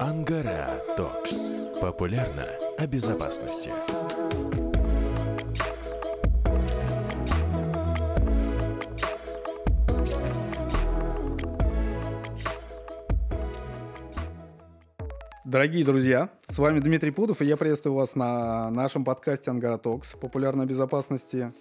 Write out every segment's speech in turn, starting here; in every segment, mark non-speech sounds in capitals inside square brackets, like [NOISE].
Angara Talks. Популярно о безопасности. Дорогие друзья, с вами Дмитрий Пудов, и я приветствую вас на нашем подкасте «Angara Talks. Популярно о безопасности».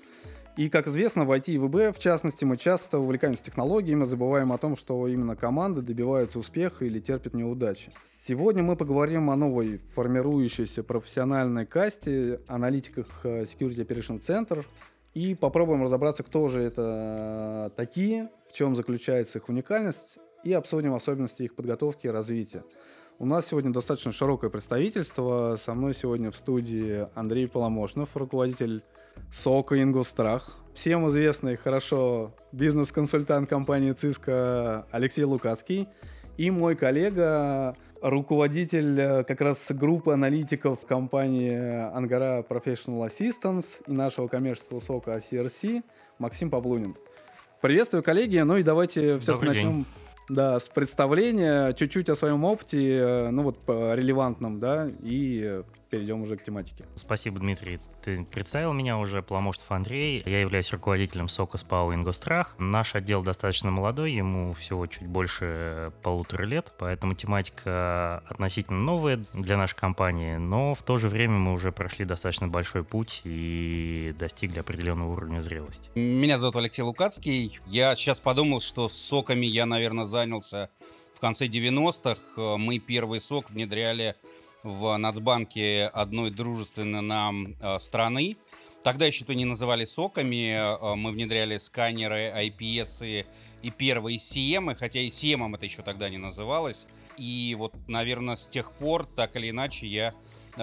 И, как известно, в IT и в ИБ, в частности, мы часто увлекаемся технологиями, забываем о том, что именно команды добиваются успеха или терпят неудачи. Сегодня мы поговорим о новой формирующейся профессиональной касте, аналитиках э, Security Operation Center, и попробуем разобраться, кто же это такие, в чем заключается их уникальность, и обсудим особенности их подготовки и развития. У нас сегодня достаточно широкое представительство. Со мной сегодня в студии Андрей Поломошнов, руководитель СОКа Ингустрах. Всем известный хорошо бизнес-консультант компании Cisco Алексей Лукацкий. И мой коллега, руководитель э, как раз группы аналитиков компании Ангара Professional Assistance и нашего коммерческого сока CRC Максим Павлунин. Приветствую, коллеги. Ну и давайте все-таки начнем день. Да, с представления, чуть-чуть о своем опыте, э, ну вот по релевантном, да, и перейдем уже к тематике. Спасибо, Дмитрий. Ты представил меня уже, Пломоштов Андрей. Я являюсь руководителем СОКа СПАО «Ингострах». Наш отдел достаточно молодой, ему всего чуть больше полутора лет, поэтому тематика относительно новая для нашей компании, но в то же время мы уже прошли достаточно большой путь и достигли определенного уровня зрелости. Меня зовут Алексей Лукацкий. Я сейчас подумал, что с соками я, наверное, занялся в конце 90-х. Мы первый сок внедряли в Нацбанке одной дружественной нам э, страны. Тогда еще то не называли соками, э, мы внедряли сканеры, IPS и первые CM, хотя и CM это еще тогда не называлось. И вот, наверное, с тех пор, так или иначе, я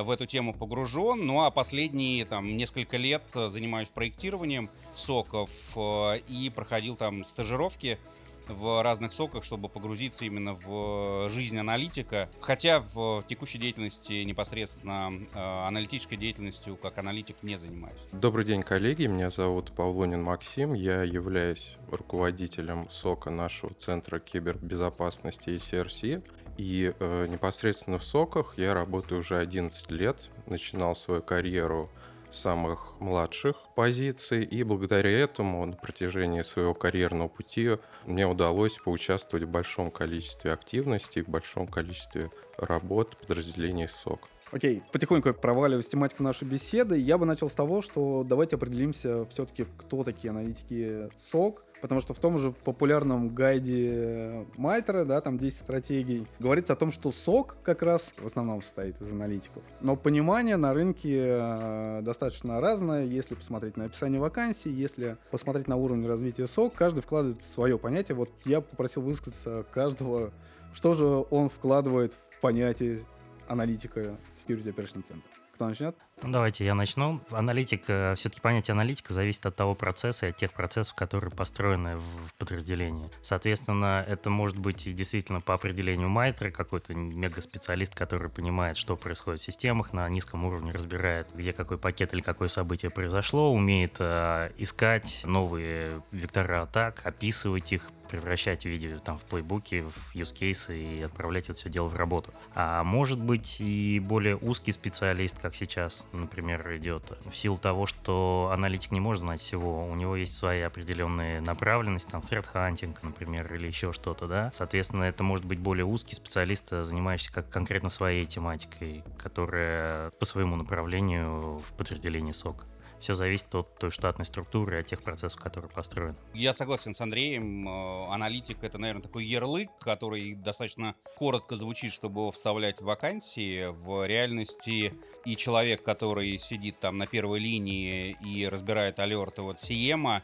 в эту тему погружен. Ну а последние там несколько лет занимаюсь проектированием соков э, и проходил там стажировки в разных соках, чтобы погрузиться именно в жизнь аналитика. Хотя в текущей деятельности непосредственно э, аналитической деятельностью как аналитик не занимаюсь. Добрый день, коллеги. Меня зовут Павлонин Максим. Я являюсь руководителем сока нашего центра кибербезопасности и CRC. И э, непосредственно в соках я работаю уже 11 лет. Начинал свою карьеру самых младших позиций, и благодаря этому на протяжении своего карьерного пути мне удалось поучаствовать в большом количестве активностей, в большом количестве работ подразделений СОК. Окей, потихоньку проваливаясь тематику нашей беседы, я бы начал с того, что давайте определимся все-таки, кто такие аналитики СОК, потому что в том же популярном гайде Майтера, да, там 10 стратегий, говорится о том, что СОК как раз в основном состоит из аналитиков. Но понимание на рынке э, достаточно разное, если посмотреть на описание вакансий, если посмотреть на уровень развития СОК, каждый вкладывает свое понятие. Вот я попросил высказаться каждого, что же он вкладывает в понятие аналитика Security Operation Center. Кто начнет? Ну, давайте я начну. Аналитика, все-таки понятие аналитика зависит от того процесса и от тех процессов, которые построены в подразделении. Соответственно, это может быть действительно по определению майтера какой-то мега-специалист, который понимает, что происходит в системах, на низком уровне разбирает, где какой пакет или какое событие произошло, умеет э, искать новые вектора атак, описывать их, превращать видео там в плейбуки, в cases и отправлять это все дело в работу. А может быть и более узкий специалист, как сейчас, например, идет, в силу того, что аналитик не может знать всего, у него есть свои определенные направленности, там, threat hunting, например, или еще что-то, да. Соответственно, это может быть более узкий специалист, занимающийся как конкретно своей тематикой, которая по своему направлению в подразделении СОК все зависит от той штатной структуры и от тех процессов, которые построены. Я согласен с Андреем. Э, аналитик — это, наверное, такой ярлык, который достаточно коротко звучит, чтобы вставлять в вакансии. В реальности и человек, который сидит там на первой линии и разбирает алерты от Сиема,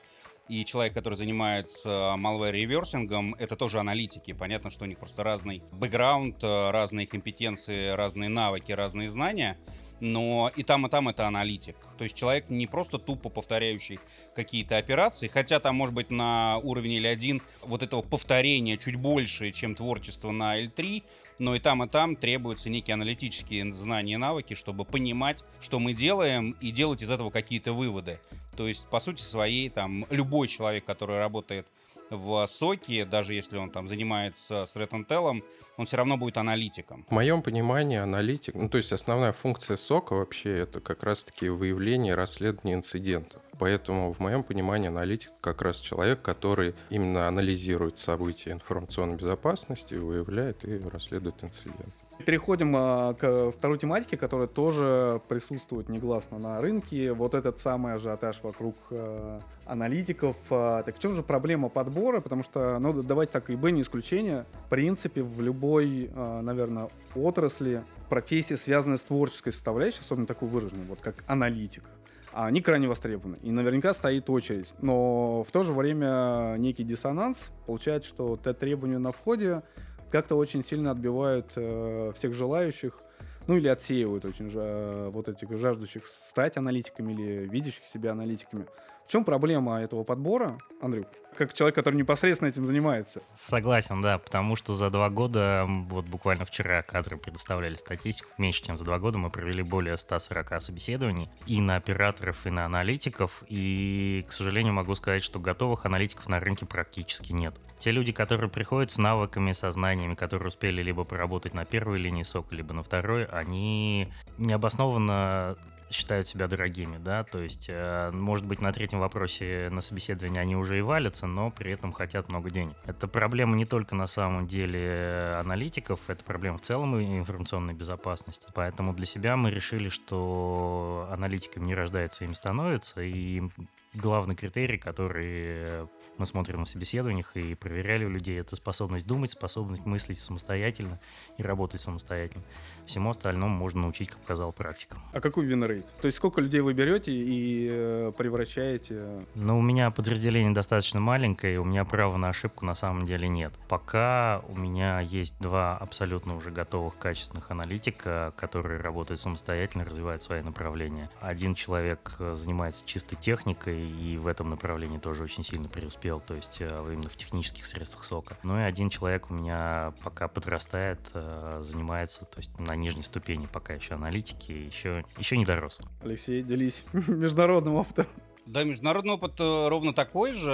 и человек, который занимается malware реверсингом, это тоже аналитики. Понятно, что у них просто разный бэкграунд, э, разные компетенции, разные навыки, разные знания — но и там, и там это аналитик. То есть человек не просто тупо повторяющий какие-то операции, хотя там, может быть, на уровне L1 вот этого повторения чуть больше, чем творчество на L3, но и там, и там требуются некие аналитические знания и навыки, чтобы понимать, что мы делаем, и делать из этого какие-то выводы. То есть, по сути своей, там, любой человек, который работает в соке, даже если он там занимается Red Intel, он все равно будет аналитиком. В моем понимании аналитик, ну то есть основная функция сока вообще это как раз-таки выявление и расследование инцидентов. Поэтому в моем понимании аналитик как раз человек, который именно анализирует события информационной безопасности, выявляет и расследует инциденты. Переходим а, к второй тематике, которая тоже присутствует негласно на рынке. Вот этот самый ажиотаж вокруг а, аналитиков. А, так в чем же проблема подбора? Потому что, ну, давайте так, ИБ не исключение. В принципе, в любой, а, наверное, отрасли профессии, связанные с творческой составляющей, особенно такой выраженной, вот как аналитик, они крайне востребованы. И наверняка стоит очередь. Но в то же время некий диссонанс. Получается, что те требования на входе как-то очень сильно отбивают э, всех желающих, ну или отсеивают очень же, вот этих жаждущих стать аналитиками или видящих себя аналитиками. В чем проблема этого подбора, Андрюх? Как человек, который непосредственно этим занимается. Согласен, да, потому что за два года, вот буквально вчера кадры предоставляли статистику, меньше чем за два года мы провели более 140 собеседований и на операторов, и на аналитиков, и, к сожалению, могу сказать, что готовых аналитиков на рынке практически нет. Те люди, которые приходят с навыками, со знаниями, которые успели либо поработать на первой линии сока, либо на второй, они необоснованно считают себя дорогими, да, то есть, э, может быть, на третьем вопросе на собеседовании они уже и валятся, но при этом хотят много денег. Это проблема не только на самом деле аналитиков, это проблема в целом информационной безопасности. Поэтому для себя мы решили, что аналитиками не рождаются, ими становятся, и главный критерий, который мы смотрим на собеседованиях и проверяли у людей, это способность думать, способность мыслить самостоятельно и работать самостоятельно. Всему остальному можно научить, как показала практика. А какой вин-рейт? То есть сколько людей вы берете и э, превращаете? Ну, у меня подразделение достаточно маленькое, и у меня права на ошибку на самом деле нет. Пока у меня есть два абсолютно уже готовых качественных аналитика, которые работают самостоятельно, развивают свои направления. Один человек э, занимается чистой техникой и в этом направлении тоже очень сильно преуспел успел, то есть э, именно в технических средствах сока. Ну и один человек у меня пока подрастает, занимается, то есть на нижней ступени пока еще аналитики, еще, еще не дорос. Алексей, делись [LAUGHS] международным опытом. Да, международный опыт э, ровно такой же.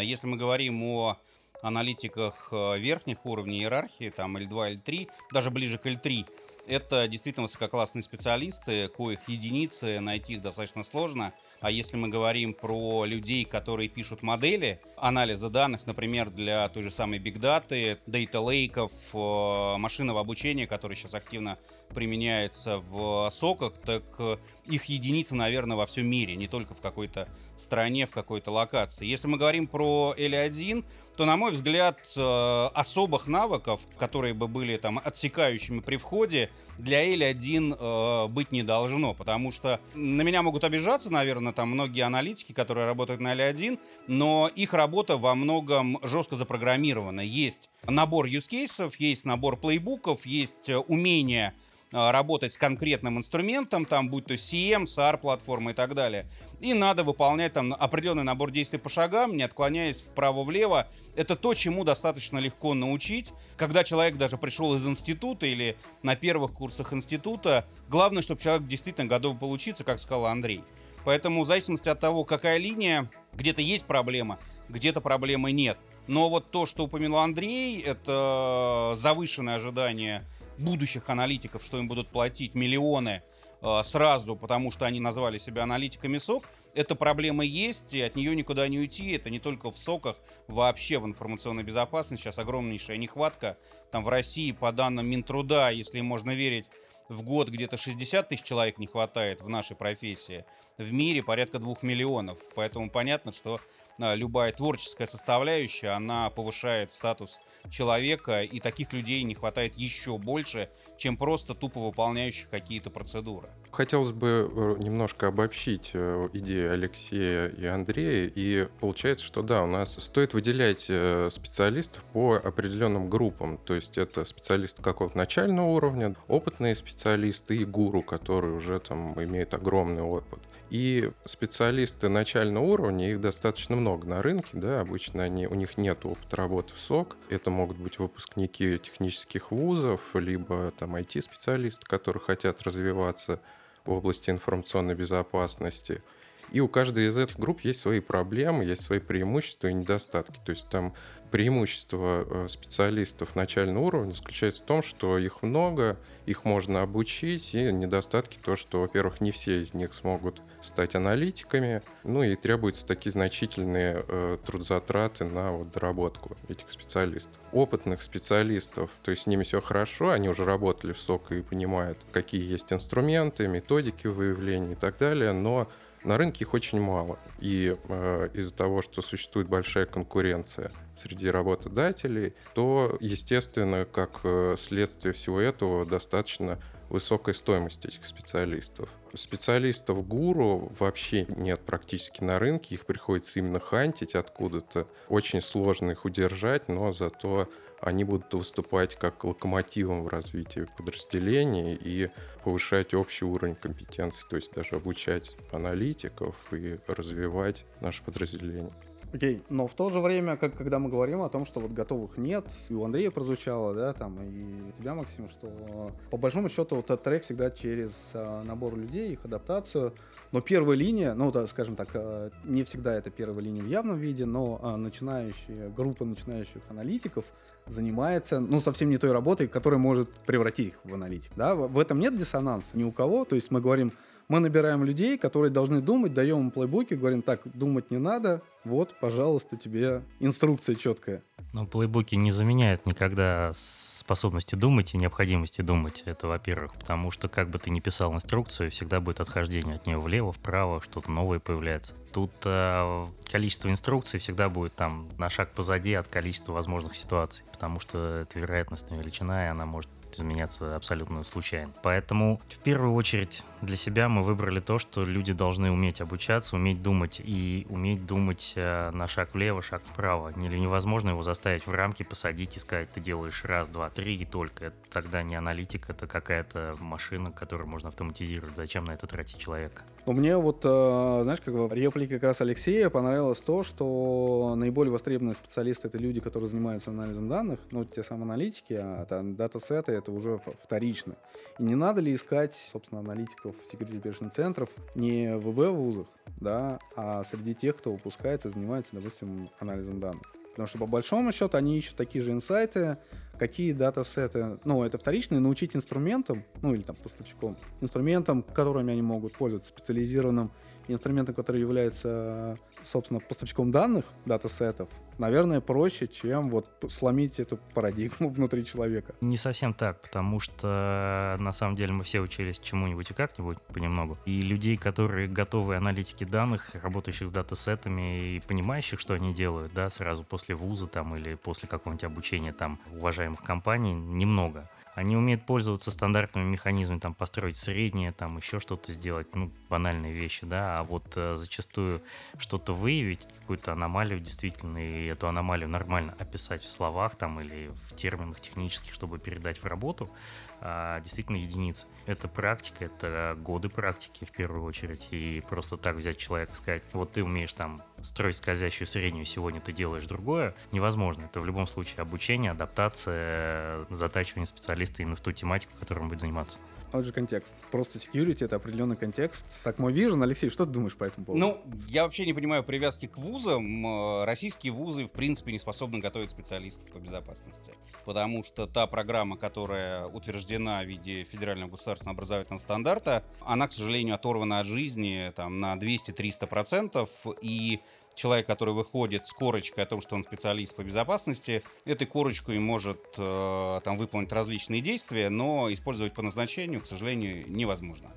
Если мы говорим о аналитиках верхних уровней иерархии, там L2, L3, даже ближе к L3, это действительно высококлассные специалисты, коих единицы, найти их достаточно сложно. А если мы говорим про людей, которые пишут модели анализа данных, например, для той же самой Big Data, Data Lake, э, машинного обучения, которое сейчас активно применяется в соках, так э, их единицы, наверное, во всем мире, не только в какой-то стране, в какой-то локации. Если мы говорим про L1, то, на мой взгляд, э, особых навыков, которые бы были там отсекающими при входе, для L1 э, быть не должно, потому что на меня могут обижаться, наверное, там многие аналитики, которые работают на L1, но их работа во многом жестко запрограммирована. Есть набор use cases, есть набор плейбуков, есть умение а, работать с конкретным инструментом, там, будь то CM, SAR платформа и так далее. И надо выполнять там определенный набор действий по шагам, не отклоняясь вправо-влево. Это то, чему достаточно легко научить. Когда человек даже пришел из института или на первых курсах института, главное, чтобы человек действительно готов поучиться, как сказал Андрей. Поэтому в зависимости от того, какая линия, где-то есть проблема, где-то проблемы нет. Но вот то, что упомянул Андрей, это завышенное ожидание будущих аналитиков, что им будут платить миллионы э, сразу, потому что они назвали себя аналитиками СОК, эта проблема есть, и от нее никуда не уйти. Это не только в СОКах, вообще в информационной безопасности. Сейчас огромнейшая нехватка. Там в России, по данным Минтруда, если можно верить, в год где-то 60 тысяч человек не хватает в нашей профессии. В мире порядка двух миллионов. Поэтому понятно, что любая творческая составляющая, она повышает статус человека, и таких людей не хватает еще больше, чем просто тупо выполняющих какие-то процедуры. Хотелось бы э, немножко обобщить э, идеи Алексея и Андрея, и получается, что да, у нас стоит выделять э, специалистов по определенным группам, то есть это специалисты какого-то начального уровня, опытные специалисты и гуру, которые уже там имеют огромный опыт. И специалисты начального уровня, их достаточно много на рынке, да, обычно они, у них нет опыта работы в СОК. Это могут быть выпускники технических вузов, либо там IT-специалисты, которые хотят развиваться в области информационной безопасности. И у каждой из этих групп есть свои проблемы, есть свои преимущества и недостатки. То есть там преимущество э, специалистов начального уровня заключается в том, что их много, их можно обучить, и недостатки то, что, во-первых, не все из них смогут стать аналитиками, ну и требуются такие значительные э, трудозатраты на вот, доработку этих специалистов. Опытных специалистов, то есть с ними все хорошо, они уже работали в СОК и понимают, какие есть инструменты, методики выявления и так далее, но на рынке их очень мало. И э, из-за того, что существует большая конкуренция среди работодателей, то, естественно, как э, следствие всего этого, достаточно высокой стоимости этих специалистов. Специалистов гуру вообще нет практически на рынке, их приходится именно хантить откуда-то. Очень сложно их удержать, но зато они будут выступать как локомотивом в развитии подразделений и повышать общий уровень компетенции, то есть даже обучать аналитиков и развивать наше подразделение. Окей, но в то же время, как когда мы говорим о том, что вот готовых нет, и у Андрея прозвучало, да, там, и тебя, Максим, что по большому счету вот этот трек всегда через а, набор людей, их адаптацию, но первая линия, ну, да, скажем так, а, не всегда это первая линия в явном виде, но а, начинающие, группа начинающих аналитиков занимается, ну, совсем не той работой, которая может превратить их в аналитик, да, в, в этом нет диссонанса ни у кого, то есть мы говорим, мы набираем людей, которые должны думать, даем им плейбуки, говорим, так, думать не надо, вот, пожалуйста, тебе инструкция четкая. Но плейбуки не заменяют никогда способности думать и необходимости думать. Это, во-первых, потому что как бы ты ни писал инструкцию, всегда будет отхождение от нее влево, вправо, что-то новое появляется. Тут э, количество инструкций всегда будет там на шаг позади от количества возможных ситуаций, потому что это вероятностная величина, и она может изменяться абсолютно случайно. Поэтому в первую очередь для себя мы выбрали то, что люди должны уметь обучаться, уметь думать и уметь думать э, на шаг влево, шаг вправо. Или невозможно его заставить в рамки посадить и сказать, ты делаешь раз, два, три и только. Это тогда не аналитик, это какая-то машина, которую можно автоматизировать. Зачем на это тратить человека? Но мне вот, э, знаешь, как в реплике как раз Алексея понравилось то, что наиболее востребованные специалисты это люди, которые занимаются анализом данных, ну, те самые аналитики, а там датасеты это уже вторично. И не надо ли искать, собственно, аналитиков operation центров не в ВБ вузах, да, а среди тех, кто выпускается занимается, допустим, анализом данных. Потому что по большому счету они ищут такие же инсайты, какие датасеты, ну, это вторичные, научить инструментам, ну, или там поставщиком, инструментам, которыми они могут пользоваться, специализированным инструментом, который является, собственно, поставщиком данных, датасетов, наверное, проще, чем вот сломить эту парадигму [LAUGHS] внутри человека. Не совсем так, потому что на самом деле мы все учились чему-нибудь и как-нибудь понемногу. И людей, которые готовы аналитики данных, работающих с датасетами и понимающих, что они делают, да, сразу после вуза там или после какого-нибудь обучения там уважаемых компаний, немного. Они умеют пользоваться стандартными механизмами, там, построить среднее, там, еще что-то сделать, ну, банальные вещи, да, а вот э, зачастую что-то выявить, какую-то аномалию действительно, и эту аномалию нормально описать в словах, там, или в терминах технических, чтобы передать в работу, а, действительно единицы. Это практика, это годы практики в первую очередь. И просто так взять человека и сказать, вот ты умеешь там строить скользящую среднюю, сегодня ты делаешь другое, невозможно. Это в любом случае обучение, адаптация, затачивание специалиста именно в ту тематику, которой он будет заниматься. Тот же контекст. Просто security — это определенный контекст. Так мой vision. Алексей, что ты думаешь по этому поводу? Ну, я вообще не понимаю привязки к вузам. Э, российские вузы, в принципе, не способны готовить специалистов по безопасности. Потому что та программа, которая утверждена в виде федерального государственного образовательного стандарта, она, к сожалению, оторвана от жизни там, на 200-300%. И человек, который выходит с корочкой о том, что он специалист по безопасности, этой корочкой может э, там выполнить различные действия, но использовать по назначению, к сожалению, невозможно.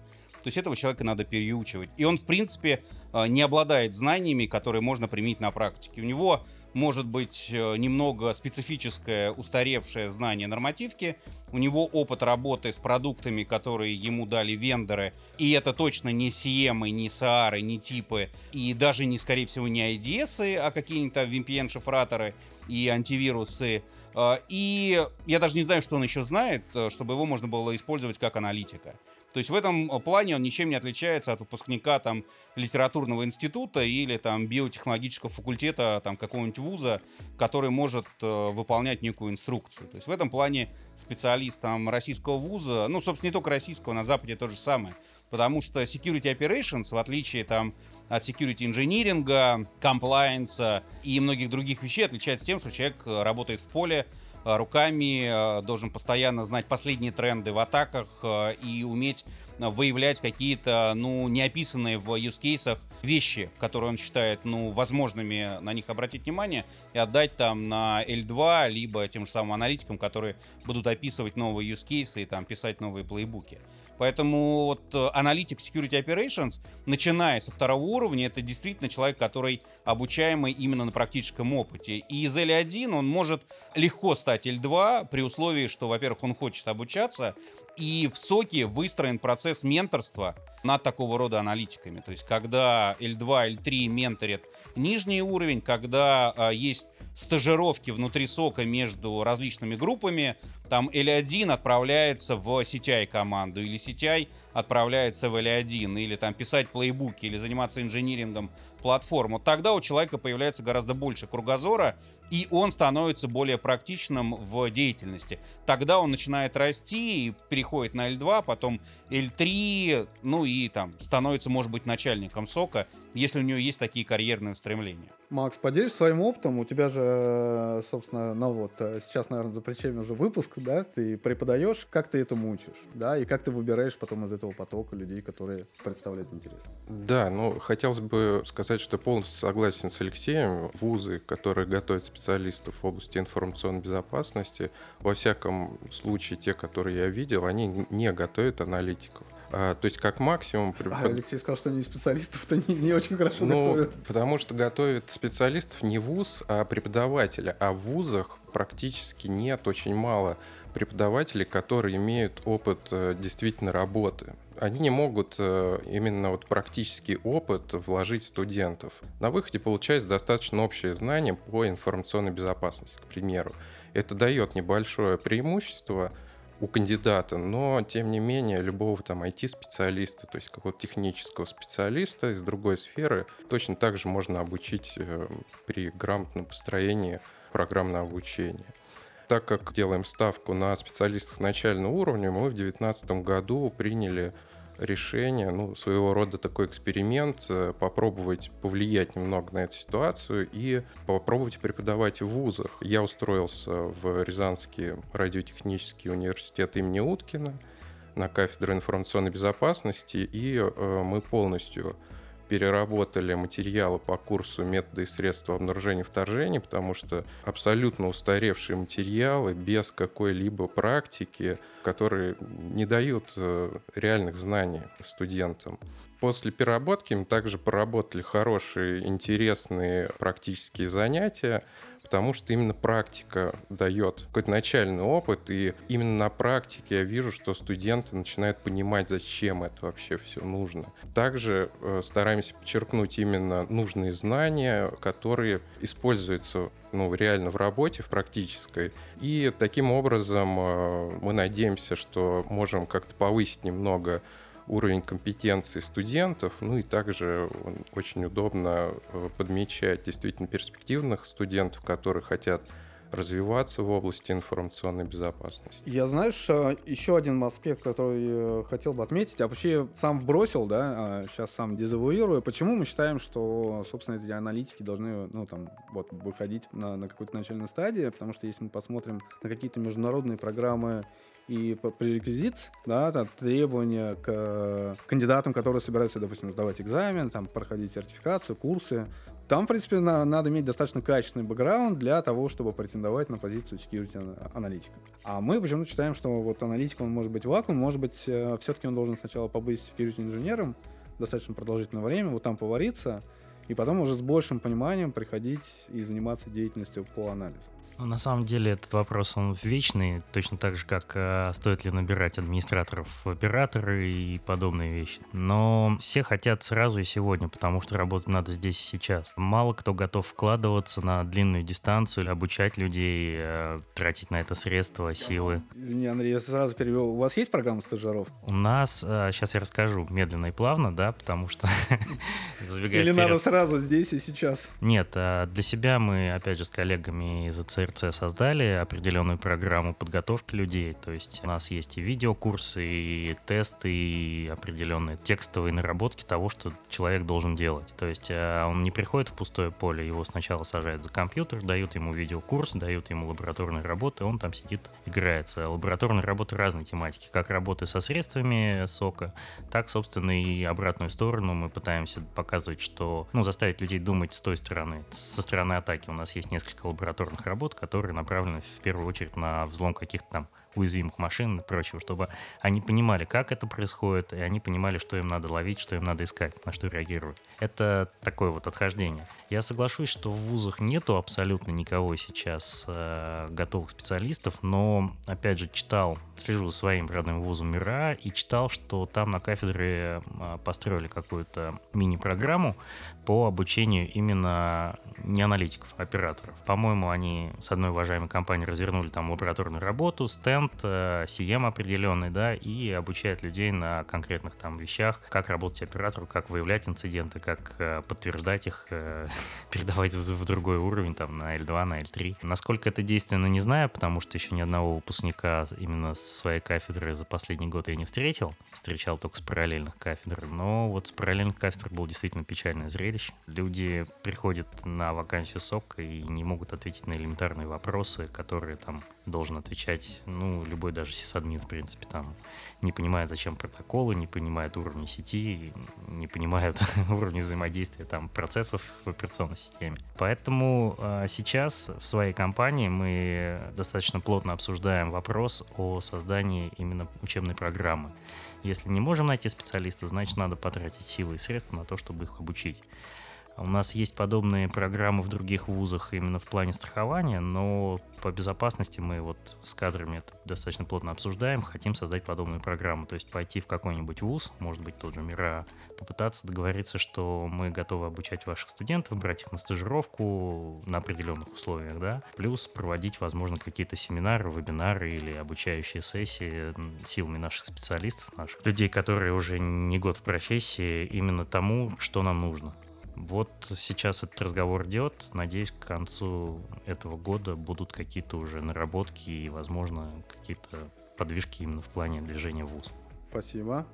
То есть этого человека надо переучивать. И он, в принципе, э, не обладает знаниями, которые можно применить на практике. У него может быть э, немного специфическое устаревшее знание нормативки, у него опыт работы с продуктами, которые ему дали вендоры, и это точно не CM, не SAR, не типы, и даже не, скорее всего, не IDS, а какие-нибудь там VPN-шифраторы и антивирусы. Э, и я даже не знаю, что он еще знает, э, чтобы его можно было использовать как аналитика. То есть в этом э, плане он ничем не отличается от выпускника там литературного института или там биотехнологического факультета там какого-нибудь вуза, который может э, выполнять некую инструкцию. То есть в этом плане специалист там российского вуза, ну, собственно, не только российского, на Западе то же самое. Потому что security operations, в отличие там от security инжиниринга, комплайенса и многих других вещей отличается тем, что человек э, работает в поле, руками, э, должен постоянно знать последние тренды в атаках э, и уметь э, выявлять какие-то, ну, неописанные в use кейсах вещи, которые он считает, ну, возможными на них обратить внимание и отдать там на L2, либо тем же самым аналитикам, которые будут описывать новые use кейсы и там писать новые плейбуки. Поэтому вот э, аналитик Security Operations, начиная со второго уровня, это действительно человек, который обучаемый именно на практическом опыте. И из L1 он может легко стать L2 при условии, что, во-первых, он хочет обучаться, и в СОКе выстроен процесс менторства над такого рода аналитиками. То есть, когда L2, L3 менторят нижний уровень, когда а, есть стажировки внутри сока между различными группами. Там L1 отправляется в CTI команду, или CTI отправляется в L1, или там писать плейбуки, или заниматься инжинирингом платформ. Вот тогда у человека появляется гораздо больше кругозора, и он становится более практичным в деятельности. Тогда он начинает расти и переходит на L2, потом L3, ну и там становится, может быть, начальником сока, если у него есть такие карьерные устремления. Макс, поделишься своим опытом. У тебя же, собственно, ну вот, э, сейчас, наверное, за плечами уже выпуск, да, ты преподаешь, как ты этому учишь, да, и как ты выбираешь потом из этого потока людей, которые представляют интерес. Да, ну, хотелось бы сказать, что полностью согласен с Алексеем. Вузы, которые готовят специалистов в области информационной безопасности, во всяком случае, те, которые я видел, они не готовят аналитиков. А, то есть как максимум... А, Алексей сказал, что они специалистов-то не, не очень хорошо ну, готовят. Потому что готовят специалистов не вуз, а преподавателя. А в вузах практически нет, очень мало преподавателей, которые имеют опыт э, действительно работы. Они не могут э, именно вот практический опыт вложить студентов. На выходе получается достаточно общее знание по информационной безопасности, к примеру. Это дает небольшое преимущество, у кандидата, но тем не менее любого там IT-специалиста, то есть какого-то технического специалиста из другой сферы точно так же можно обучить э, при грамотном построении программного обучения. Так как делаем ставку на специалистов начального уровня, мы в 2019 году приняли решение, ну, своего рода такой эксперимент, э, попробовать повлиять немного на эту ситуацию и попробовать преподавать в вузах. Я устроился в Рязанский радиотехнический университет имени Уткина на кафедру информационной безопасности, и э, мы полностью переработали материалы по курсу методы и средства обнаружения вторжений, потому что абсолютно устаревшие материалы без какой-либо практики, которые не дают э, реальных знаний студентам. После переработки мы также поработали хорошие, интересные практические занятия, потому что именно практика дает какой-то начальный опыт, и именно на практике я вижу, что студенты начинают понимать, зачем это вообще все нужно. Также э, стараемся подчеркнуть именно нужные знания, которые используются ну, реально в работе, в практической. И таким образом э, мы надеемся, что можем как-то повысить немного уровень компетенции студентов, ну и также очень удобно э, подмечать действительно перспективных студентов, которые хотят развиваться в области информационной безопасности. Я, знаешь, э, еще один аспект, который э, хотел бы отметить, а вообще сам вбросил, да, сейчас а сам дезавуирую, почему мы считаем, что, собственно, эти аналитики должны, ну, там, вот, выходить на, на какой-то начальной стадии, потому что если мы посмотрим на какие-то международные программы и пререквизит, да, там, требования к э, кандидатам, которые собираются, допустим, сдавать экзамен, там, проходить сертификацию, курсы. Там, в принципе, на, надо иметь достаточно качественный бэкграунд для того, чтобы претендовать на позицию security аналитика. А мы почему-то считаем, что вот аналитик, он может быть вакуум, может быть, э, все-таки он должен сначала побыть security инженером достаточно продолжительное время, вот там повариться, и потом уже с большим пониманием приходить и заниматься деятельностью по анализу. Ну, на самом деле этот вопрос, он вечный, точно так же, как э, стоит ли набирать администраторов в операторы и подобные вещи. Но все хотят сразу и сегодня, потому что работать надо здесь и сейчас. Мало кто готов вкладываться на длинную дистанцию, или обучать людей, э, тратить на это средства, силы. Извини, Андрей, я сразу перевел. У вас есть программа стажировок? У нас, э, сейчас я расскажу медленно и плавно, да, потому что [LAUGHS] Или надо сразу здесь и сейчас? Нет, э, для себя мы, опять же, с коллегами из АЦР ТРЦ создали определенную программу подготовки людей. То есть у нас есть и видеокурсы, и тесты, и определенные текстовые наработки того, что человек должен делать. То есть э, он не приходит в пустое поле, его сначала сажают за компьютер, дают ему видеокурс, дают ему лабораторные работы, он там сидит, играется. Лабораторные работы разной тематики, как работы со средствами сока, так, собственно, и обратную сторону мы пытаемся показывать, что, ну, заставить людей думать с той стороны, со стороны атаки. У нас есть несколько лабораторных работ, которые направлены в первую очередь на взлом каких-то там уязвимых машин и прочего, чтобы они понимали, как это происходит, и они понимали, что им надо ловить, что им надо искать, на что реагировать. Это такое вот отхождение. Я соглашусь, что в вузах нету абсолютно никого сейчас э, готовых специалистов, но, опять же, читал, слежу за своим родным вузом МИРА и читал, что там на кафедре э, построили какую-то мини-программу по обучению именно не аналитиков, а операторов. По-моему, они с одной уважаемой компанией развернули там лабораторную работу, стенд, э, CM определенный, да, и обучают людей на конкретных там вещах, как работать оператору, как выявлять инциденты, как э, подтверждать их, э, [LAUGHS] передавать в, другой уровень, там, на L2, на L3. Насколько это действенно, не знаю, потому что еще ни одного выпускника именно со своей кафедры за последний год я не встретил. Встречал только с параллельных кафедр. Но вот с параллельных кафедр было действительно печальное зрелище. Люди приходят на вакансию СОК и не могут ответить на элементарные вопросы, которые там должен отвечать, ну, любой даже сисадмин, в принципе, там не понимает, зачем протоколы, не понимает уровня сети, не понимает [LAUGHS] уровня взаимодействия там процессов в операционной системе. Поэтому э, сейчас в своей компании мы достаточно плотно обсуждаем вопрос о создании именно учебной программы. Если не можем найти специалиста, значит надо потратить силы и средства на то, чтобы их обучить. У нас есть подобные программы в других вузах именно в плане страхования, но по безопасности мы вот с кадрами это достаточно плотно обсуждаем, хотим создать подобную программу, то есть пойти в какой-нибудь вуз, может быть тот же МИРА, попытаться договориться, что мы готовы обучать ваших студентов, брать их на стажировку на определенных условиях, да, плюс проводить, возможно, какие-то семинары, вебинары или обучающие сессии силами наших специалистов, наших людей, которые уже не год в профессии, именно тому, что нам нужно. Вот сейчас этот разговор идет. Надеюсь, к концу этого года будут какие-то уже наработки и, возможно, какие-то подвижки именно в плане движения в ВУЗ. Спасибо.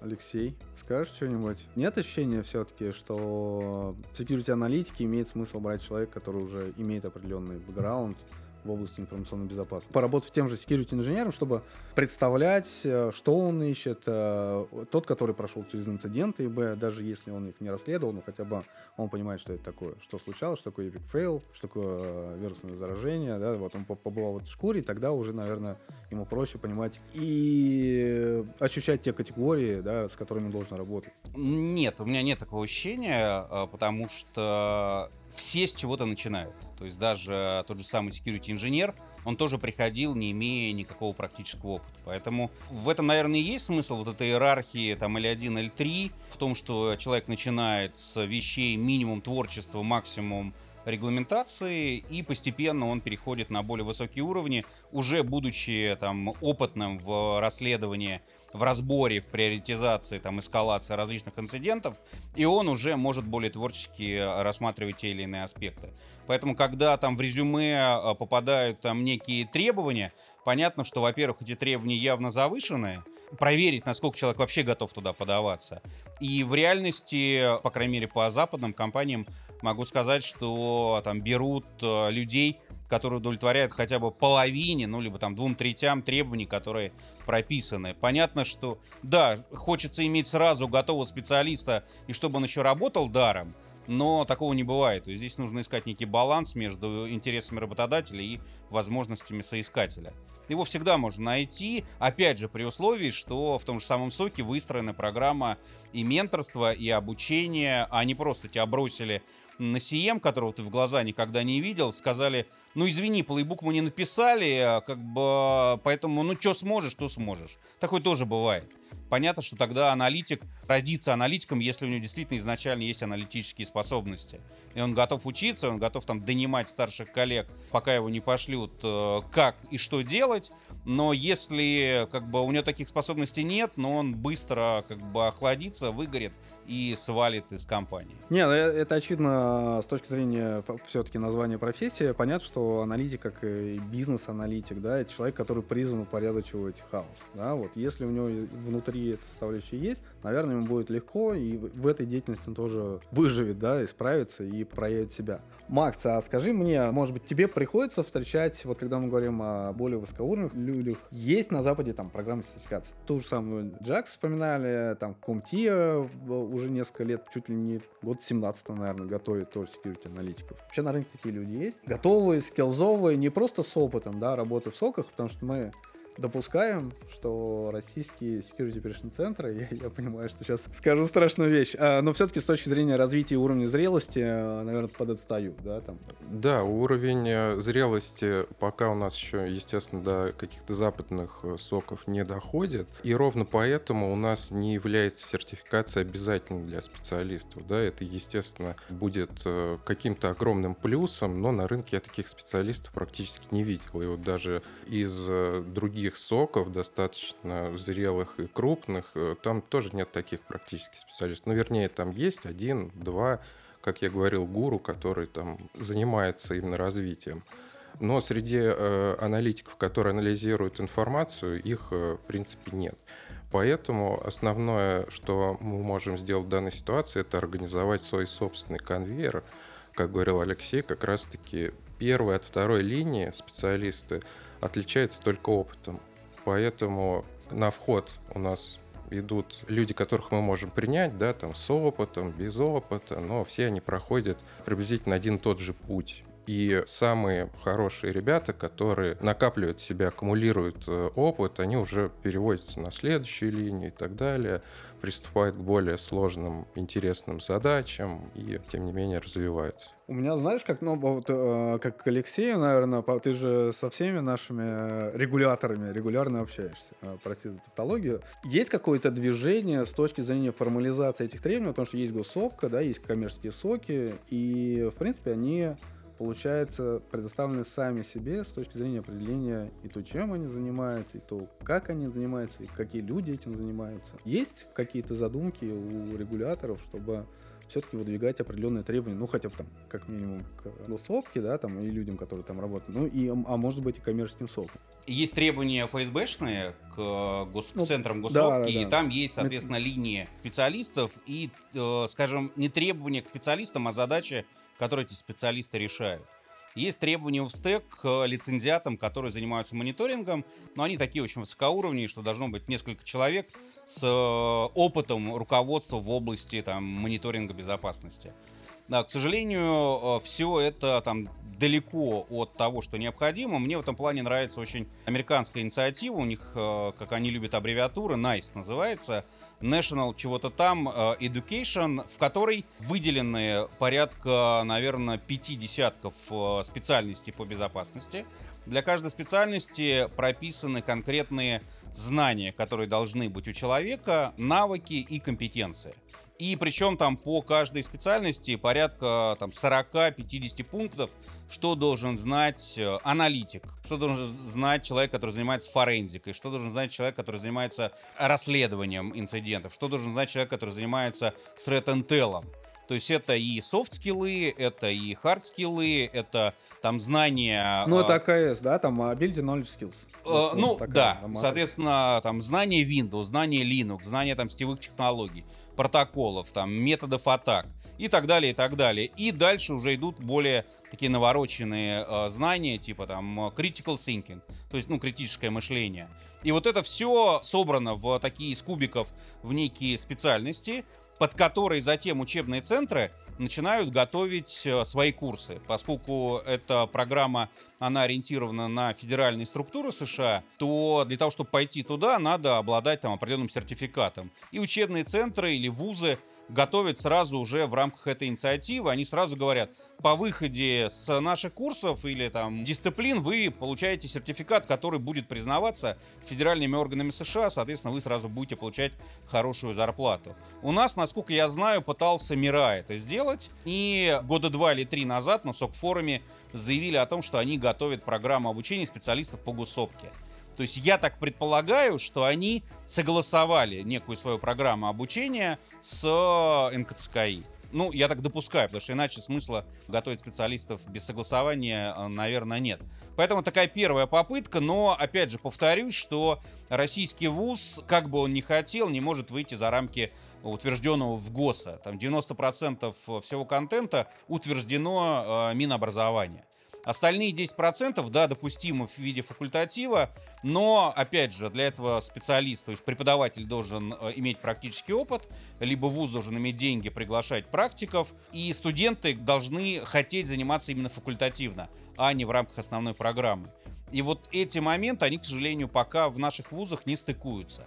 Алексей, скажешь что-нибудь? Нет ощущения все-таки, что security аналитики имеет смысл брать человека, который уже имеет определенный бэкграунд, в области информационной безопасности. Поработать тем же security инженером, чтобы представлять, э, что он ищет, э, тот, который прошел через инциденты, и б, даже если он их не расследовал, но хотя бы он понимает, что это такое, что случалось, что такое epic fail, что такое э, вирусное заражение, да, вот он побывал в этой шкуре, и тогда уже, наверное, ему проще понимать и ощущать те категории, да, с которыми он должен работать. Нет, у меня нет такого ощущения, потому что все с чего-то начинают. То есть даже тот же самый security инженер, он тоже приходил, не имея никакого практического опыта. Поэтому в этом, наверное, и есть смысл вот этой иерархии там L1, L3, в том, что человек начинает с вещей минимум творчества, максимум регламентации, и постепенно он переходит на более высокие уровни, уже будучи там опытным в расследовании в разборе, в приоритизации, там, эскалации различных инцидентов, и он уже может более творчески э, рассматривать те или иные аспекты. Поэтому, когда там в резюме э, попадают там некие требования, понятно, что, во-первых, эти требования явно завышенные, проверить, насколько человек вообще готов туда подаваться. И в реальности, по крайней мере, по западным компаниям могу сказать, что там берут э, людей, которые удовлетворяют хотя бы половине, ну, либо там двум третям требований, которые прописаны. Понятно, что, да, хочется иметь сразу готового специалиста, и чтобы он еще работал даром, но такого не бывает. То есть здесь нужно искать некий баланс между интересами работодателя и возможностями соискателя. Его всегда можно найти, опять же, при условии, что в том же самом соке выстроена программа и менторства, и обучения, а не просто тебя бросили на CM, которого ты в глаза никогда не видел, сказали, ну извини, плейбук мы не написали, а как бы, поэтому, ну что сможешь, то сможешь. Такое тоже бывает. Понятно, что тогда аналитик родится аналитиком, если у него действительно изначально есть аналитические способности. И он готов учиться, он готов там донимать старших коллег, пока его не пошлют, э, как и что делать. Но если как бы у него таких способностей нет, но он быстро как бы охладится, выгорит и свалит из компании. Не, ну, э, это очевидно с точки зрения все-таки названия профессии. Понятно, что аналитик, как и бизнес-аналитик, да, это человек, который призван упорядочивать хаос, да, вот если у него внутри эта составляющая есть, наверное, ему будет легко, и в этой деятельности он тоже выживет, да, исправится и проявит себя. Макс, а скажи мне, может быть, тебе приходится встречать, вот когда мы говорим о более высокоуровневых людях, есть на Западе там программы сертификации, ту же самую Jax вспоминали, там Комтия уже несколько лет, чуть ли не год 17 наверное, готовит тоже security аналитиков. Вообще на рынке такие люди есть. Готовые, скиллзовые, не просто с опытом, да, работы в соках, потому что мы допускаем, что российские security operation центры, [LAUGHS] я, я понимаю, что сейчас скажу страшную вещь, а, но все-таки с точки зрения развития уровня зрелости, а, наверное, подотстают, да, там. Да, уровень э, зрелости пока у нас еще, естественно, до каких-то западных э, соков не доходит, и ровно поэтому у нас не является сертификация обязательной для специалистов, да, это, естественно, будет э, каким-то огромным плюсом, но на рынке я таких специалистов практически не видел, и вот даже из других других соков, достаточно зрелых и крупных, э, там тоже нет таких практически специалистов. Ну, вернее, там есть один, два, как я говорил, гуру, который там занимается именно развитием. Но среди э, аналитиков, которые анализируют информацию, их, э, в принципе, нет. Поэтому основное, что мы можем сделать в данной ситуации, это организовать свой собственный конвейер. Как говорил Алексей, как раз-таки первой от второй линии специалисты отличаются только опытом. Поэтому на вход у нас идут люди, которых мы можем принять, да, там с опытом, без опыта, но все они проходят приблизительно один и тот же путь. И самые хорошие ребята, которые накапливают себя, аккумулируют э, опыт, они уже переводятся на следующую линию и так далее, приступают к более сложным, интересным задачам и, тем не менее, развиваются. У меня, знаешь, как, ну, вот, э, как к Алексею, наверное, ты же со всеми нашими регуляторами регулярно общаешься, э, прости за тавтологию. Есть какое-то движение с точки зрения формализации этих требований, потому что есть госсопка, да, есть коммерческие соки, и, в принципе, они получается, предоставлены сами себе с точки зрения определения и то, чем они занимаются, и то, как они занимаются, и какие люди этим занимаются. Есть какие-то задумки у регуляторов, чтобы все-таки выдвигать определенные требования, ну, хотя бы там, как минимум, к госопке, да, там, и людям, которые там работают, ну, и, а может быть, и коммерческим сокам. Есть требования ФСБшные к гос... ну, центрам госопки, да, да, да. и там есть, соответственно, линии специалистов, и, э, скажем, не требования к специалистам, а задачи которые эти специалисты решают. Есть требования в стек к лицензиатам, которые занимаются мониторингом, но они такие очень высокоуровневые, что должно быть несколько человек с э, опытом руководства в области там, мониторинга безопасности. Да, к сожалению, э, все это там далеко от того, что необходимо. Мне в этом плане нравится очень американская инициатива. У них, э, как они любят аббревиатуры, NICE называется. National чего-то там э, Education, в которой выделены порядка, наверное, пяти десятков специальностей по безопасности. Для каждой специальности прописаны конкретные знания, которые должны быть у человека, навыки и компетенции. И причем там по каждой специальности порядка там 40-50 пунктов, что должен знать э, аналитик, что должен знать человек, который занимается форензикой, что должен знать человек, который занимается расследованием инцидентов, что должен знать человек, который занимается threat intel. То есть это и софт-скиллы, это и хард-скиллы, это там знания... Ну, это АКС, да, там Ability Knowledge Skills. Э, ну, такая, да, там, соответственно, там знание Windows, знание Linux, знание там сетевых технологий протоколов, там, методов атак и так далее, и так далее. И дальше уже идут более такие навороченные э, знания, типа там critical thinking, то есть, ну, критическое мышление. И вот это все собрано в такие из кубиков в некие специальности, под которые затем учебные центры начинают готовить э, свои курсы. Поскольку эта программа, она ориентирована на федеральные структуры США, то для того, чтобы пойти туда, надо обладать там определенным сертификатом. И учебные центры или вузы готовят сразу уже в рамках этой инициативы. Они сразу говорят, по выходе с наших курсов или там дисциплин вы получаете сертификат, который будет признаваться федеральными органами США. Соответственно, вы сразу будете получать хорошую зарплату. У нас, насколько я знаю, пытался Мира это сделать. И года два или три назад на СОК-форуме заявили о том, что они готовят программу обучения специалистов по госопке. То есть я так предполагаю, что они согласовали некую свою программу обучения с НКЦКИ. Ну, я так допускаю, потому что иначе смысла готовить специалистов без согласования, э, наверное, нет. Поэтому такая первая попытка, но, опять же, повторюсь, что российский вуз, как бы он ни хотел, не может выйти за рамки утвержденного в ГОСа. Там 90% всего контента утверждено э, Минобразования. Остальные 10%, да, допустимы в виде факультатива, но, опять же, для этого специалист, то есть преподаватель должен э, иметь практический опыт, либо вуз должен иметь деньги приглашать практиков, и студенты должны хотеть заниматься именно факультативно, а не в рамках основной программы. И вот эти моменты, они, к сожалению, пока в наших вузах не стыкуются.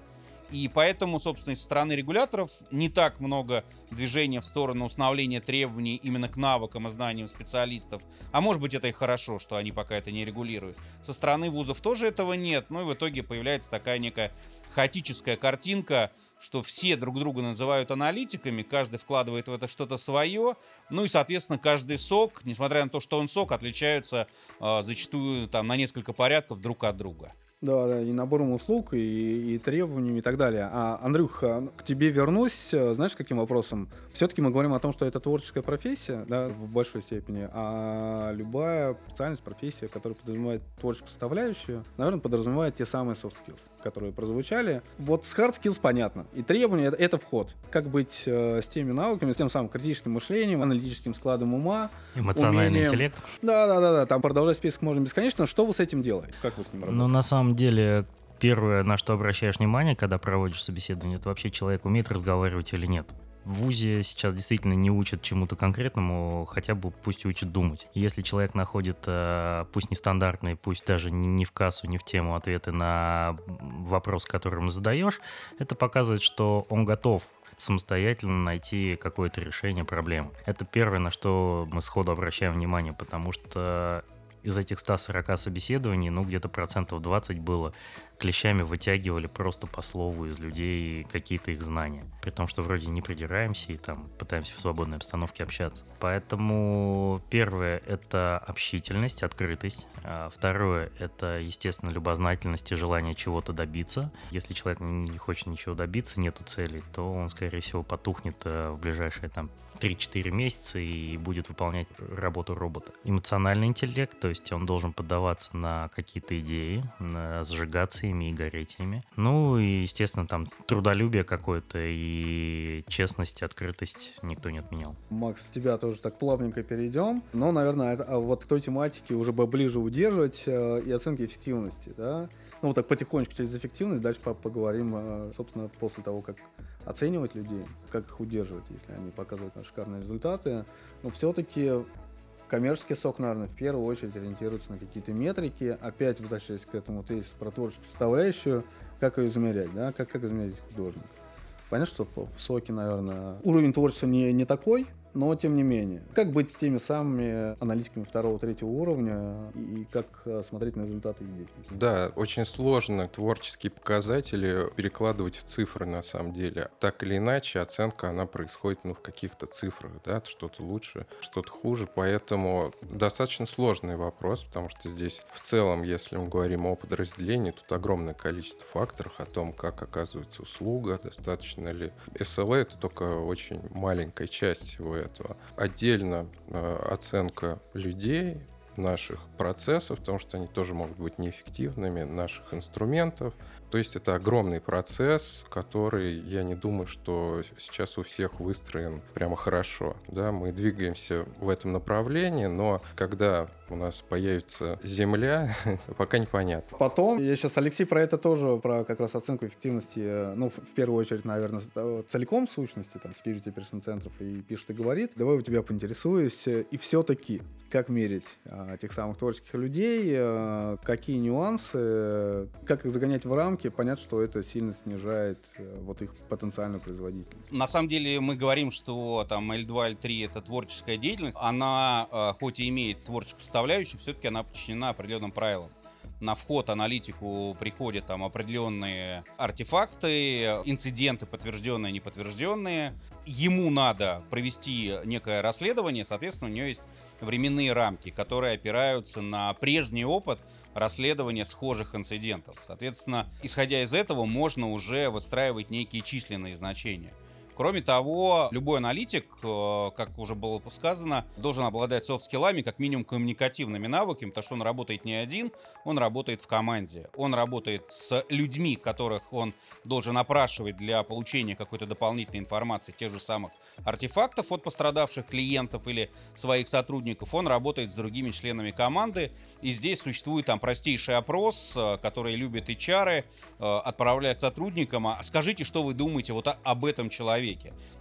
И поэтому, собственно, со стороны регуляторов не так много движения в сторону установления требований именно к навыкам и знаниям специалистов. А может быть, это и хорошо, что они пока это не регулируют. Со стороны вузов тоже этого нет, ну и в итоге появляется такая некая хаотическая картинка, что все друг друга называют аналитиками, каждый вкладывает в это что-то свое, ну и, соответственно, каждый сок, несмотря на то, что он сок, отличаются э, зачастую там на несколько порядков друг от друга. Да, да, и набором услуг, и, и требованиями и так далее. А, Андрюх, к тебе вернусь, э, знаешь, каким вопросом? Все-таки мы говорим о том, что это творческая профессия, да, в большой степени, а любая специальность, профессия, которая подразумевает творческую составляющую, наверное, подразумевает те самые soft skills, которые прозвучали. Вот с hard skills понятно, и требования это, это вход. Как быть э, с теми навыками, с тем самым критическим мышлением, аналитическим складом ума, Эмоциональный умением... интеллект. Да, да, да, да, там продолжать список можно бесконечно. Что вы с этим делаете? Как вы с ним работаете? Ну, на самом деле, первое, на что обращаешь внимание, когда проводишь собеседование, это вообще человек умеет разговаривать или нет. В ВУЗе сейчас действительно не учат чему-то конкретному, хотя бы пусть учат думать. Если человек находит, э, пусть нестандартные, пусть даже не в кассу, не в тему ответы на вопрос, который ему задаешь, это показывает, что он готов самостоятельно найти какое-то решение проблемы. Это первое, на что мы сходу обращаем внимание, потому что из этих 140 собеседований, ну, где-то процентов 20 было клещами вытягивали просто по слову из людей какие-то их знания. При том, что вроде не придираемся и там пытаемся в свободной обстановке общаться. Поэтому первое — это общительность, открытость. А второе — это, естественно, любознательность и желание чего-то добиться. Если человек не хочет ничего добиться, нету цели, то он, скорее всего, потухнет э, в ближайшие там 3-4 месяца и будет выполнять работу робота. Эмоциональный интеллект, то есть он должен поддаваться на какие-то идеи, на сжигаться ими и гореть. Ну и, естественно, там трудолюбие какое-то и честность, открытость никто не отменял. Макс, тебя тоже так плавненько перейдем. Но, наверное, это, а вот к той тематике уже бы ближе удерживать э, и оценки эффективности, да? Ну, вот так потихонечку через эффективность, дальше поговорим, э, собственно, после того, как оценивать людей, как их удерживать, если они показывают на шикарные результаты. Но все-таки коммерческий сок, наверное, в первую очередь ориентируется на какие-то метрики. Опять возвращаясь к этому тезису про творческую составляющую, как ее измерять, да, как, как измерять художник. Понятно, что в соке, наверное, уровень творчества не, не такой, но тем не менее. Как быть с теми самыми аналитиками второго, третьего уровня и как э, смотреть на результаты их деятельности? Да, очень сложно творческие показатели перекладывать в цифры на самом деле. Так или иначе, оценка, она происходит ну, в каких-то цифрах, да, что-то лучше, что-то хуже, поэтому достаточно сложный вопрос, потому что здесь в целом, если мы говорим о подразделении, тут огромное количество факторов о том, как оказывается услуга, достаточно ли. SLA — это только очень маленькая часть всего этого. Отдельно э, оценка людей, наших процессов, потому что они тоже могут быть неэффективными, наших инструментов. То есть это огромный процесс, который, я не думаю, что сейчас у всех выстроен прямо хорошо. Да, мы двигаемся в этом направлении, но когда у нас появится земля, [LAUGHS] пока непонятно. Потом, я сейчас Алексей про это тоже, про как раз оценку эффективности, э, ну, в, первую очередь, наверное, э, целиком сущности, там, security person центров и пишет и говорит. Давай у тебя поинтересуюсь. Э, и все-таки, как мерить а, тех самых творческих людей, а, какие нюансы, как их загонять в рамки, понятно, что это сильно снижает а, вот их потенциальную производительность. На самом деле мы говорим, что там L2, L3 это творческая деятельность. Она, э, хоть и имеет творческую составляющую, все-таки она подчинена определенным правилам на вход аналитику приходят там определенные артефакты, инциденты подтвержденные, неподтвержденные. Ему надо провести некое расследование, соответственно, у него есть временные рамки, которые опираются на прежний опыт расследования схожих инцидентов. Соответственно, исходя из этого, можно уже выстраивать некие численные значения. Кроме того, любой аналитик, э, как уже было сказано, должен обладать софт-скиллами, как минимум коммуникативными навыками, потому что он работает не один, он работает в команде. Он работает с людьми, которых он должен опрашивать для получения какой-то дополнительной информации, тех же самых артефактов от пострадавших клиентов или своих сотрудников. Он работает с другими членами команды. И здесь существует там простейший опрос, э, который любят HR, э, отправляют сотрудникам, а скажите, что вы думаете вот об этом человеке.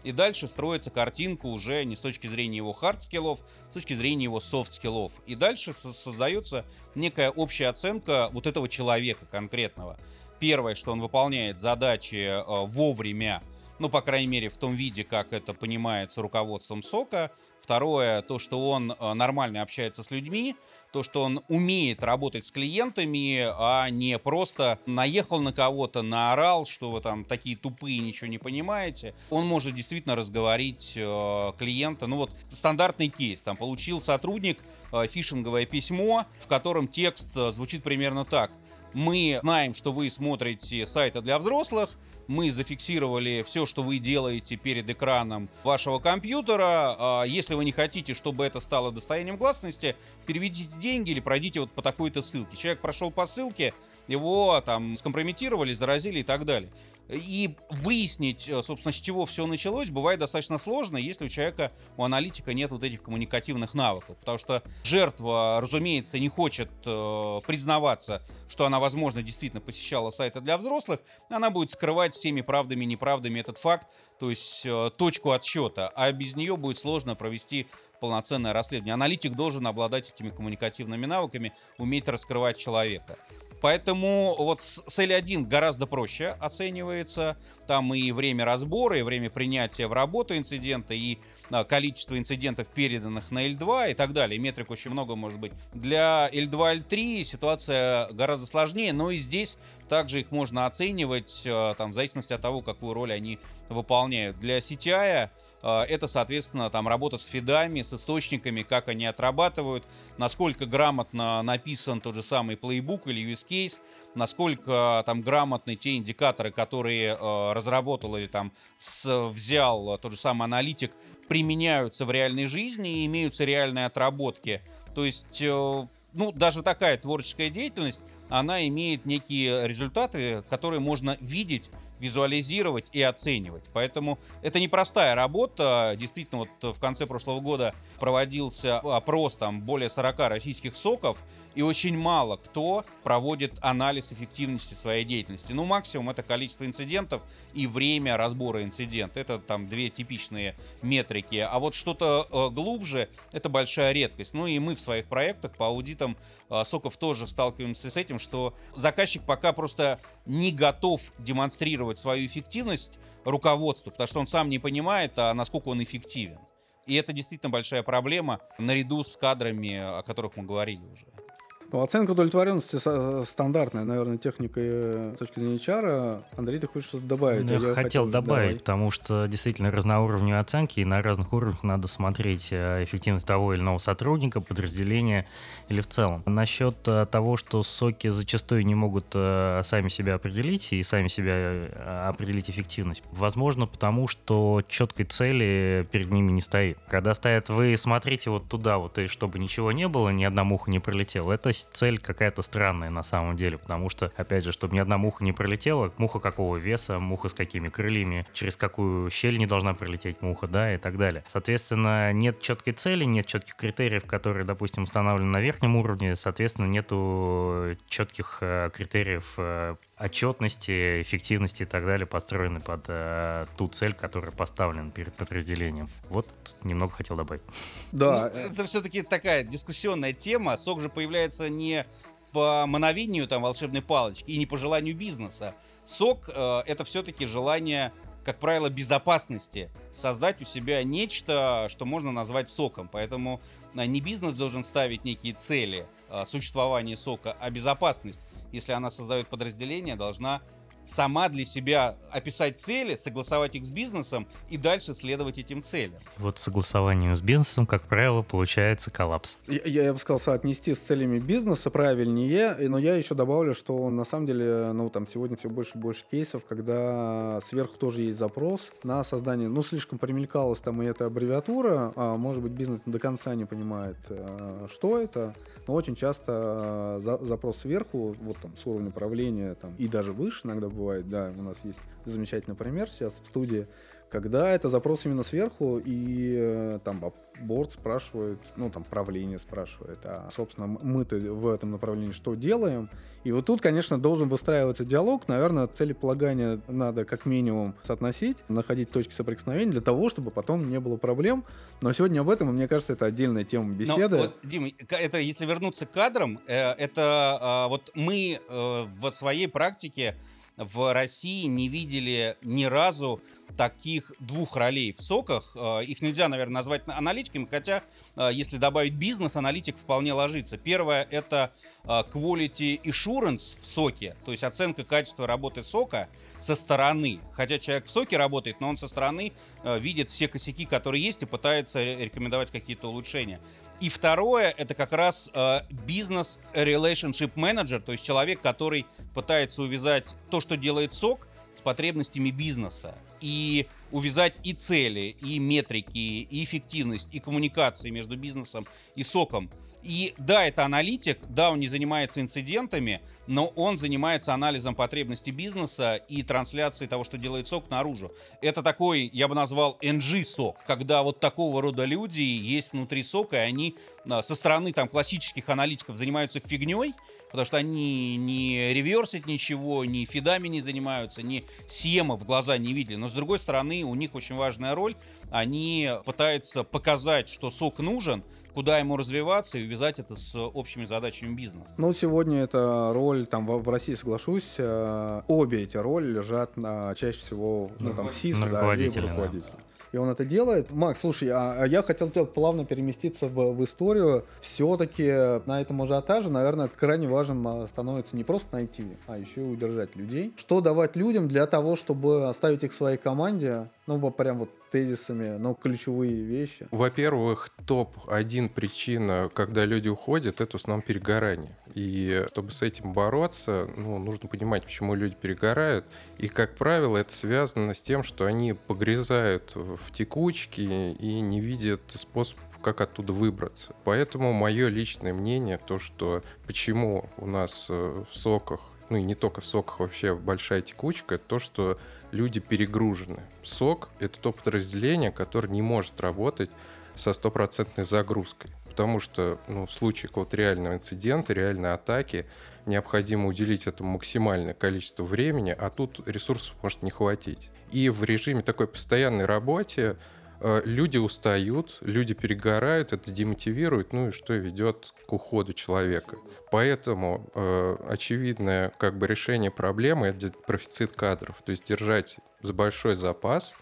И дальше строится картинка уже не с точки зрения его хард-скиллов, с точки зрения его софт-скиллов. И дальше создается некая общая оценка вот этого человека конкретного. Первое, что он выполняет задачи э, вовремя, ну, по крайней мере, в том виде, как это понимается руководством SOC а. Второе, то, что он нормально общается с людьми то, что он умеет работать с клиентами, а не просто наехал на кого-то, наорал, что вы там такие тупые, ничего не понимаете. Он может действительно разговорить э, клиента. Ну вот стандартный кейс. Там получил сотрудник э, фишинговое письмо, в котором текст э, звучит примерно так. Мы знаем, что вы смотрите сайты для взрослых, мы зафиксировали все, что вы делаете перед экраном вашего компьютера. А, если вы не хотите, чтобы это стало достоянием гласности, переведите деньги или пройдите вот по такой-то ссылке. Человек прошел по ссылке, его там скомпрометировали, заразили и так далее. И выяснить, э, собственно, с чего все началось, бывает достаточно сложно, если у человека, у аналитика нет вот этих коммуникативных навыков. Потому что жертва, разумеется, не хочет э, признаваться, что она, возможно, действительно посещала сайты для взрослых. Она будет скрывать всеми правдами и неправдами этот факт, то есть э, точку отсчета. А без нее будет сложно провести полноценное расследование. Аналитик должен обладать этими коммуникативными навыками, уметь раскрывать человека. Поэтому вот с L1 гораздо проще оценивается. Там и время разбора, и время принятия в работу инцидента, и а, количество инцидентов, переданных на L2 и так далее. Метрик очень много может быть. Для L2, L3 ситуация гораздо сложнее, но и здесь также их можно оценивать а, там, в зависимости от того, какую роль они выполняют. Для CTI это, соответственно, там работа с фидами, с источниками, как они отрабатывают, насколько грамотно написан тот же самый плейбук или use case, насколько там грамотны те индикаторы, которые э, разработал или там с, взял тот же самый аналитик, применяются в реальной жизни и имеются реальные отработки. То есть, э, ну, даже такая творческая деятельность, она имеет некие результаты, которые можно видеть визуализировать и оценивать. Поэтому это непростая работа. Действительно, вот в конце прошлого года проводился опрос там более 40 российских соков, и очень мало кто проводит анализ эффективности своей деятельности. Ну, максимум это количество инцидентов и время разбора инцидента. Это там две типичные метрики. А вот что-то э, глубже — это большая редкость. Ну и мы в своих проектах по аудитам э, соков тоже сталкиваемся с этим, что заказчик пока просто не готов демонстрировать свою эффективность руководству, потому что он сам не понимает, а насколько он эффективен. И это действительно большая проблема наряду с кадрами, о которых мы говорили уже. Ну, оценка удовлетворенности стандартная, наверное, техника э, с точки зрения HR. Андрей, ты хочешь что-то добавить? Ну, я, я хотел добавить, давай. потому что действительно разноуровневые оценки, и на разных уровнях надо смотреть э, эффективность того или иного сотрудника, подразделения или в целом. Насчет э, того, что соки зачастую не могут сами себя определить и сами себя определить эффективность, возможно, потому что четкой цели перед ними не стоит. Когда стоят, вы смотрите вот туда, вот и чтобы ничего не было, ни одна муха не пролетела, это здесь цель какая-то странная на самом деле, потому что, опять же, чтобы ни одна муха не пролетела, муха какого веса, муха с какими крыльями, через какую щель не должна пролететь муха, да, и так далее. Соответственно, нет четкой цели, нет четких критериев, которые, допустим, установлены на верхнем уровне, соответственно, нету четких э, критериев э, отчетности, эффективности и так далее, подстроены под э, ту цель, которая поставлена перед подразделением. Вот немного хотел добавить. Да. Ну, это все-таки такая дискуссионная тема. Сок же появляется не по мановению там волшебной палочки и не по желанию бизнеса. Сок э, это все-таки желание, как правило, безопасности. Создать у себя нечто, что можно назвать соком. Поэтому э, не бизнес должен ставить некие цели э, существования сока, а безопасность. Если она создает подразделение, должна сама для себя описать цели, согласовать их с бизнесом и дальше следовать этим целям. Вот согласованием с бизнесом, как правило, получается коллапс. Я, я бы сказал, соотнести с целями бизнеса правильнее, но я еще добавлю, что на самом деле, ну, там сегодня все больше и больше кейсов, когда сверху тоже есть запрос на создание, ну, слишком примелькалась там и эта аббревиатура, а может быть, бизнес до конца не понимает, э, что это, но очень часто э, за, запрос сверху, вот там с уровня управления там, и даже выше иногда бывает, да, у нас есть замечательный пример сейчас в студии, когда это запрос именно сверху, и э, там борт спрашивает, ну там правление спрашивает, а собственно мы-то в этом направлении что делаем? И вот тут, конечно, должен выстраиваться диалог, наверное, целеполагание надо как минимум соотносить, находить точки соприкосновения для того, чтобы потом не было проблем. Но сегодня об этом, мне кажется, это отдельная тема беседы. Но, вот, Дима, это если вернуться к кадрам, э, это а, вот мы э, в своей практике в России не видели ни разу таких двух ролей в соках. Э, их нельзя, наверное, назвать аналитиками, хотя, э, если добавить бизнес, аналитик вполне ложится. Первое — это э, quality assurance в соке, то есть оценка качества работы сока со стороны. Хотя человек в соке работает, но он со стороны видит все косяки, которые есть, и пытается рекомендовать какие-то улучшения. И второе, это как раз бизнес relationship manager, то есть человек, который пытается увязать то, что делает сок, с потребностями бизнеса и увязать и цели, и метрики, и эффективность, и коммуникации между бизнесом и соком. И да, это аналитик, да, он не занимается инцидентами, но он занимается анализом потребностей бизнеса и трансляцией того, что делает сок, наружу. Это такой, я бы назвал, NG-сок, когда вот такого рода люди есть внутри сока, и они а, со стороны там классических аналитиков занимаются фигней, потому что они не реверсят ничего, ни фидами не занимаются, ни сема в глаза не видели. Но с другой стороны, у них очень важная роль. Они пытаются показать, что сок нужен, куда ему развиваться и увязать это с общими задачами бизнеса. Ну, сегодня эта роль, там, в, в России, соглашусь, э, обе эти роли лежат на, чаще всего, ну, там, в СИС, на да, руководителя, либо руководителя и он это делает. Макс, слушай, а, а я хотел плавно переместиться в, в историю. Все-таки на этом ажиотаже, наверное, крайне важен а, становится не просто найти, а еще и удержать людей. Что давать людям для того, чтобы оставить их в своей команде, ну, прям вот тезисами, но ключевые вещи. Во-первых, топ-1 причина, когда люди уходят, это в основном перегорание. И чтобы с этим бороться, ну, нужно понимать, почему люди перегорают. И, как правило, это связано с тем, что они погрязают в текучке и не видят способ как оттуда выбраться. Поэтому мое личное мнение, то, что почему у нас э, в соках, ну и не только в соках, вообще большая текучка, то, что люди перегружены. СОК — это то подразделение, которое не может работать со стопроцентной загрузкой. Потому что ну, в случае какого-то реального инцидента, реальной атаки, необходимо уделить этому максимальное количество времени, а тут ресурсов может не хватить. И в режиме такой постоянной работы люди устают, люди перегорают, это демотивирует, ну и что ведет к уходу человека. Поэтому э, очевидное как бы решение проблемы это профицит кадров, то есть держать за большой запас,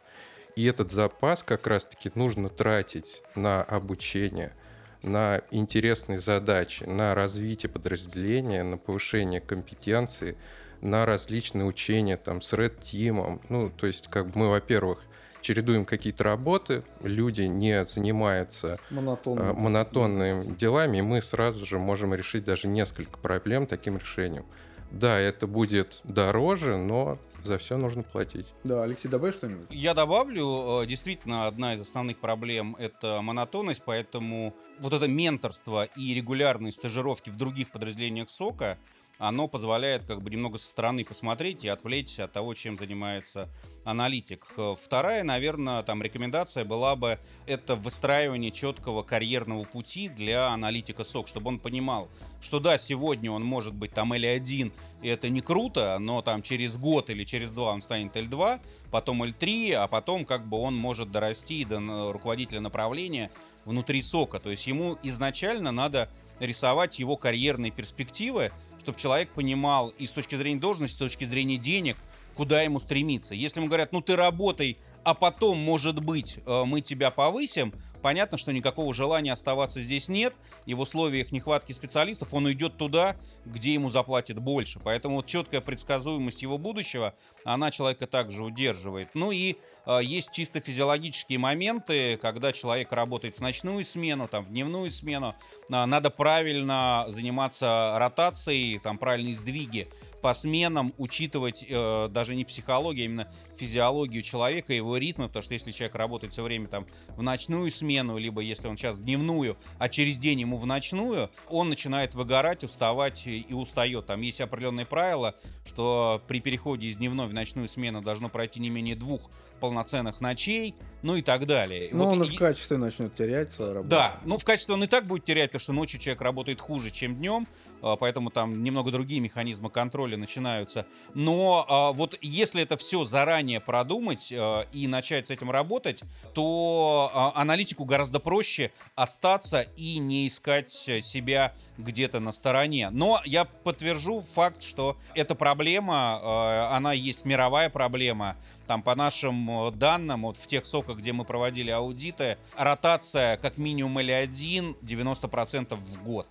и этот запас как раз-таки нужно тратить на обучение, на интересные задачи, на развитие подразделения, на повышение компетенции, на различные учения там с Red Team. Ну, то есть, как бы мы, во-первых, чередуем какие-то работы, люди не занимаются монотонными. монотонными делами, и мы сразу же можем решить даже несколько проблем таким решением. Да, это будет дороже, но за все нужно платить. Да, Алексей, добавь что-нибудь? Я добавлю, э, действительно, одна из основных проблем — это монотонность, поэтому вот это менторство и регулярные стажировки в других подразделениях СОКа — оно позволяет как бы немного со стороны посмотреть и отвлечься от того, чем занимается аналитик. Вторая, наверное, там рекомендация была бы это выстраивание четкого карьерного пути для аналитика СОК, чтобы он понимал, что да, сегодня он может быть там L1, и это не круто, но там через год или через два он станет L2, потом L3, а потом как бы он может дорасти до руководителя направления внутри сока. То есть ему изначально надо рисовать его карьерные перспективы, чтобы человек понимал и с точки зрения должности, и с точки зрения денег, куда ему стремиться. Если ему говорят, ну ты работай, а потом, может быть, э, мы тебя повысим, понятно, что никакого желания оставаться здесь нет, и в условиях нехватки специалистов он уйдет туда, где ему заплатят больше. Поэтому вот четкая предсказуемость его будущего, она человека также удерживает. Ну и э, есть чисто физиологические моменты, когда человек работает в ночную смену, там, в дневную смену, э, надо правильно заниматься ротацией, там, правильные сдвиги по сменам учитывать э, даже не психологию, а именно физиологию человека, его ритмы, потому что если человек работает все время там в ночную смену, либо если он сейчас в дневную, а через день ему в ночную, он начинает выгорать, уставать и, устает. Там есть определенные правила, что при переходе из дневной в ночную смену должно пройти не менее двух полноценных ночей, ну и так далее. Но Вот он и в качестве начнет терять свою работу. да, ну в качестве он и так будет терять, потому что ночью человек работает хуже, чем днем, а, поэтому там немного другие механизмы контроля начинаются. Но а, вот если это все заранее продумать а, и начать с этим работать, то аналитику гораздо проще остаться и не искать себя где-то на стороне. Но я подтвержу факт, что эта проблема, она есть мировая проблема. Там по нашим э, данным, вот в тех соках, где мы проводили аудиты, ротация как минимум L1 90% в год.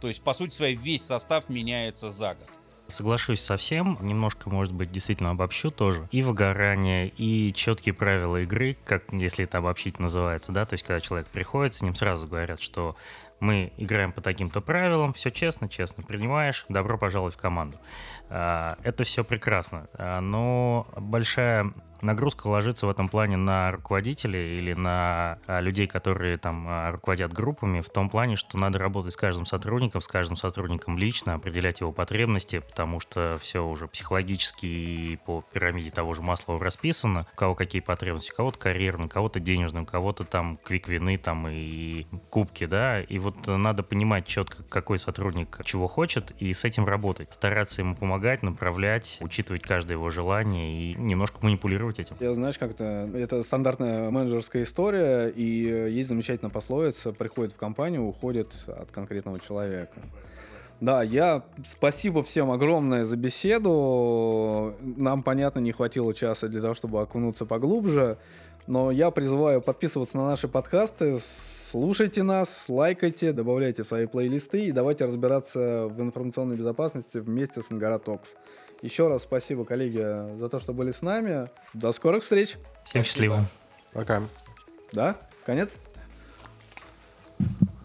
То есть, по сути своей, весь состав меняется за год. Соглашусь со всем, немножко, может быть, действительно обобщу тоже. И выгорание, и четкие правила игры, как если это обобщить называется, да, то есть когда человек приходит, с ним сразу говорят, что мы играем по таким-то правилам, все честно, честно, принимаешь, добро пожаловать в команду. А, Это все прекрасно, а, но большая нагрузка ложится в этом плане на руководителей или на а, людей, которые там руководят группами, в том плане, что надо работать с каждым сотрудником, с каждым сотрудником лично, определять его потребности, потому что все уже психологически и по пирамиде того же Маслова расписано, у кого какие потребности, у кого-то карьерные, у кого-то денежные, у кого-то там квиквины там и кубки, да, и вот надо понимать четко, какой сотрудник чего хочет, и с этим работать, стараться ему помогать, направлять, учитывать каждое его желание и немножко манипулировать этим. Я, знаешь, как-то это стандартная менеджерская история, и есть замечательная пословица: приходит в компанию, уходит от конкретного человека. Да, я спасибо всем огромное за беседу. Нам, понятно, не хватило часа для того, чтобы окунуться поглубже. Но я призываю подписываться на наши подкасты, слушайте нас, лайкайте, добавляйте свои плейлисты и давайте разбираться в информационной безопасности вместе с Ангара Токс. Еще раз спасибо, коллеги, за то, что были с нами. До скорых встреч. Всем счастливо. Пока. Да? Конец?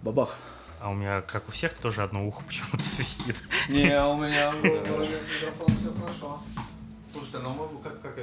Бабах. А у меня, как у всех, тоже одно ухо почему-то [LAUGHS] свистит. Не, у меня [LAUGHS] микрофон все хорошо. Слушайте, ну мы как, как